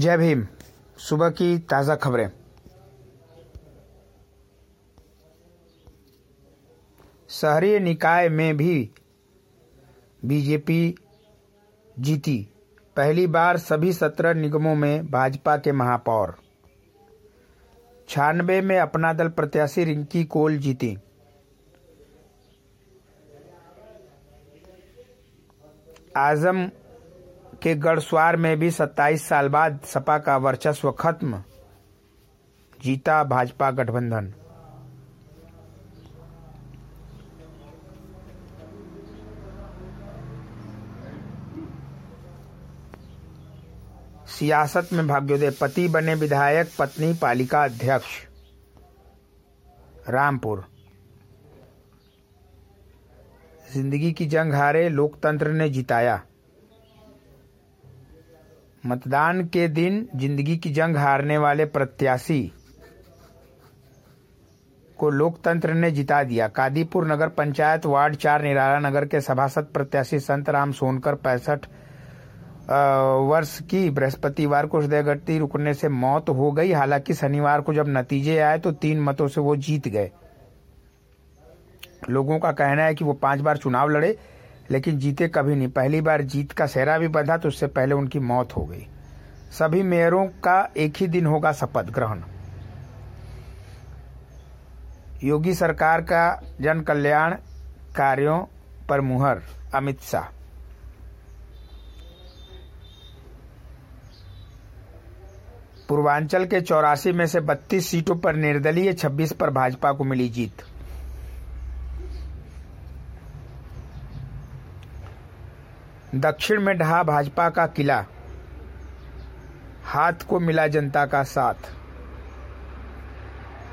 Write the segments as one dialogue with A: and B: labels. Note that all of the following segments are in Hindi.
A: जय भीम। सुबह की ताज़ा खबरें। शहरी निकाय में भी बीजेपी जीती। पहली बार सभी सत्रह निगमों में भाजपा के महापौर। छियानवे में अपना दल प्रत्याशी रिंकी कोल जीती। आज़म के गढ़स्वार में भी 27 साल बाद सपा का वर्चस्व खत्म। जीता भाजपा गठबंधन। सियासत में भाग्योदय पति बने विधायक, पत्नी पालिका अध्यक्ष। रामपुर। ज़िंदगी की जंग हारे लोकतंत्र ने जिताया। मतदान के दिन ज़िंदगी की जंग हारने वाले प्रत्याशी को लोकतंत्र ने जिता दिया। कादीपुर नगर पंचायत वार्ड चार, निराला नगर के सभासद प्रत्याशी संत राम सोनकर, पैंसठ वर्ष की बृहस्पतिवार को हृदय गति रुकने से मौत हो गई। हालाँकि शनिवार को जब नतीजे आए तो तीन मतों से वो जीत गए। लोगों का कहना है कि वो पाँच बार चुनाव लड़े। लेकिन जीते कभी नहीं। पहली बार जीत का सेहरा भी बंधा तो उससे पहले उनकी मौत हो गई। सभी मेयरों का एक ही दिन होगा शपथ ग्रहण। योगी सरकार का जन कल्याण कार्यों पर मुहर, अमित शाह। पूर्वांचल के चौरासी में से 32 सीटों पर निर्दलीय 26 पर भाजपा को मिली जीत। दक्षिण में ढहा भाजपा का किला। हाथ को मिला जनता का साथ।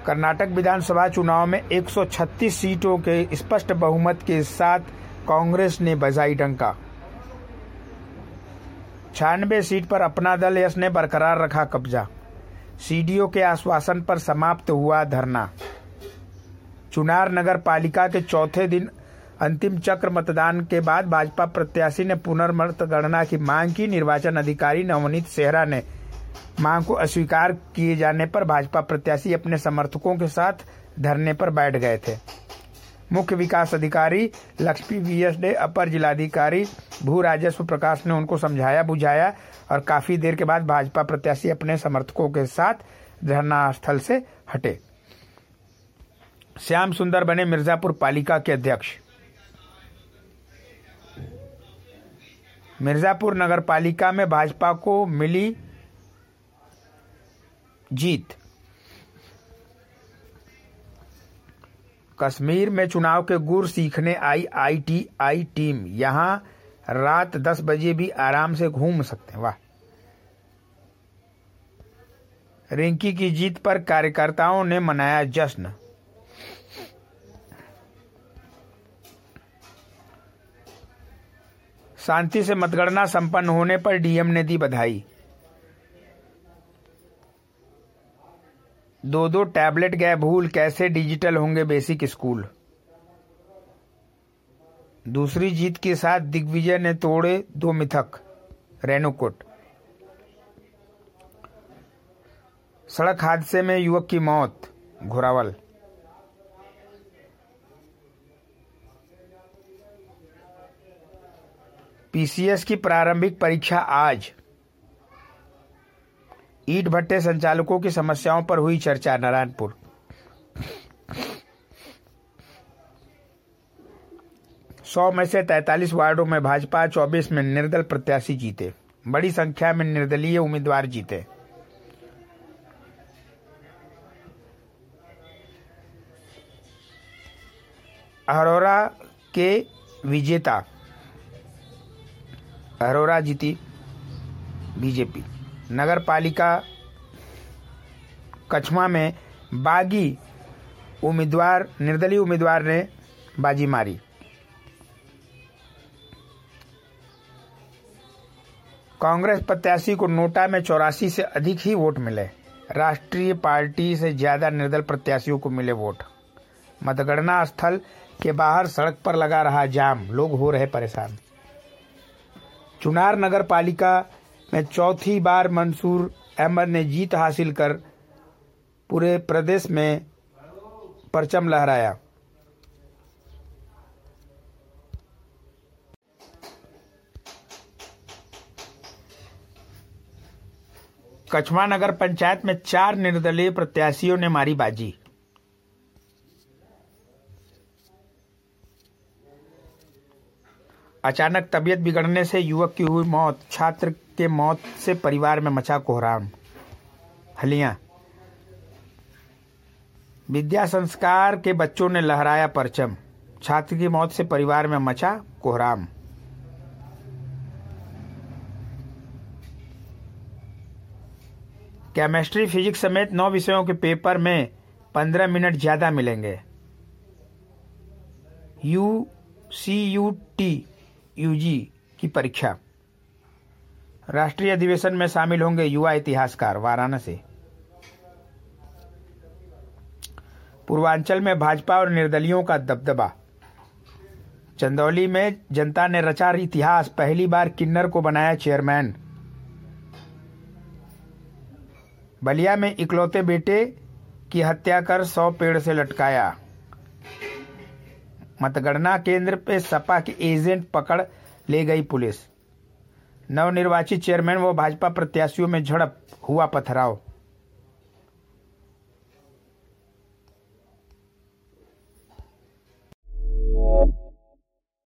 A: कर्नाटक विधानसभा चुनाव में 136 सीटों के स्पष्ट बहुमत के साथ कांग्रेस ने बजाई डंका। छियानबे सीट पर अपना दल यश ने बरकरार रखा कब्जा। सीडीओ के आश्वासन पर समाप्त हुआ धरना। चुनार नगर पालिका के चौथे दिन अंतिम चक्र मतदान के बाद भाजपा प्रत्याशी ने पुनर्मतगणना की मांग की। निर्वाचन अधिकारी नवनीत सेहरा ने मांग को अस्वीकार किए जाने पर भाजपा प्रत्याशी अपने समर्थकों के साथ धरने पर बैठ गए थे। मुख्य विकास अधिकारी लक्ष्मी वी एस ने अपर जिलाधिकारी भू राजस्व प्रकाश ने उनको समझाया, बुझाया और काफ़ी देर के बाद भाजपा प्रत्याशी अपने समर्थकों के साथ धरना स्थल से हटे। श्याम सुंदर बने मिर्जापुर पालिका के अध्यक्ष। मिर्जापुर नगर पालिका में भाजपा को मिली जीत। कश्मीर में चुनाव के गुर सीखने आई आईटीआई टीम। यहाँ रात 10 बजे भी आराम से घूम सकते हैं। वाह। रिंकी की जीत पर कार्यकर्ताओं ने मनाया जश्न। शांति से मतगणना संपन्न होने पर डीएम ने दी बधाई। दो दो टैबलेट गए भूल कैसे डिजिटल होंगे बेसिक स्कूल? दूसरी जीत के साथ दिग्विजय ने तोड़े दो मिथक, रेणुकुट। सड़क हादसे में युवक की मौत, घोरावल। पीसीएस की प्रारंभिक परीक्षा आज। ईट भट्टे संचालकों की समस्याओं पर हुई चर्चा, नारायणपुर। सौ में से तैतालीस वार्डों में भाजपा चौबीस में निर्दल प्रत्याशी जीते। बड़ी संख्या में निर्दलीय उम्मीदवार जीते। अरोरा के विजेता अरोरा जीती बीजेपी। नगर पालिका कछमा में बागी उम्मीदवार, निर्दलीय उम्मीदवार ने बाजी मारी। कांग्रेस प्रत्याशी को नोटा में चौरासी से अधिक ही वोट मिले। राष्ट्रीय पार्टी से ज़्यादा निर्दल प्रत्याशियों को मिले वोट। मतगणना स्थल के बाहर सड़क पर लगा रहा जाम। लोग हो रहे परेशान। चुनार नगर पालिका में चौथी बार मंसूर अहमद ने जीत हासिल कर पूरे प्रदेश में परचम लहराया। कछवा नगर पंचायत में चार निर्दलीय प्रत्याशियों ने मारी बाजी। अचानक तबीयत बिगड़ने से युवक की हुई मौत, छात्र के मौत से परिवार में मचा कोहराम। हलिया। विद्या संस्कार के बच्चों ने लहराया परचम। छात्र की मौत से परिवार में मचा कोहराम। केमिस्ट्री, फिजिक्स समेत नौ विषयों के पेपर में पंद्रह मिनट ज़्यादा मिलेंगे। U C U T. UG की परीक्षा। राष्ट्रीय अधिवेशन में शामिल होंगे युवा इतिहासकार वाराणसी। पूर्वांचल में भाजपा और निर्दलियों का दबदबा। चंदौली में जनता ने रचा इतिहास, पहली बार किन्नर को बनाया चेयरमैन। बलिया में इकलौते बेटे की हत्या कर सौ पेड़ से लटकाया। मतगणना केंद्र पे सपा के एजेंट पकड़ ले गई पुलिस। नवनिर्वाचित चेयरमैन व भाजपा प्रत्याशियों में झड़प, हुआ पथराव।